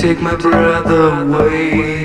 take my breath away.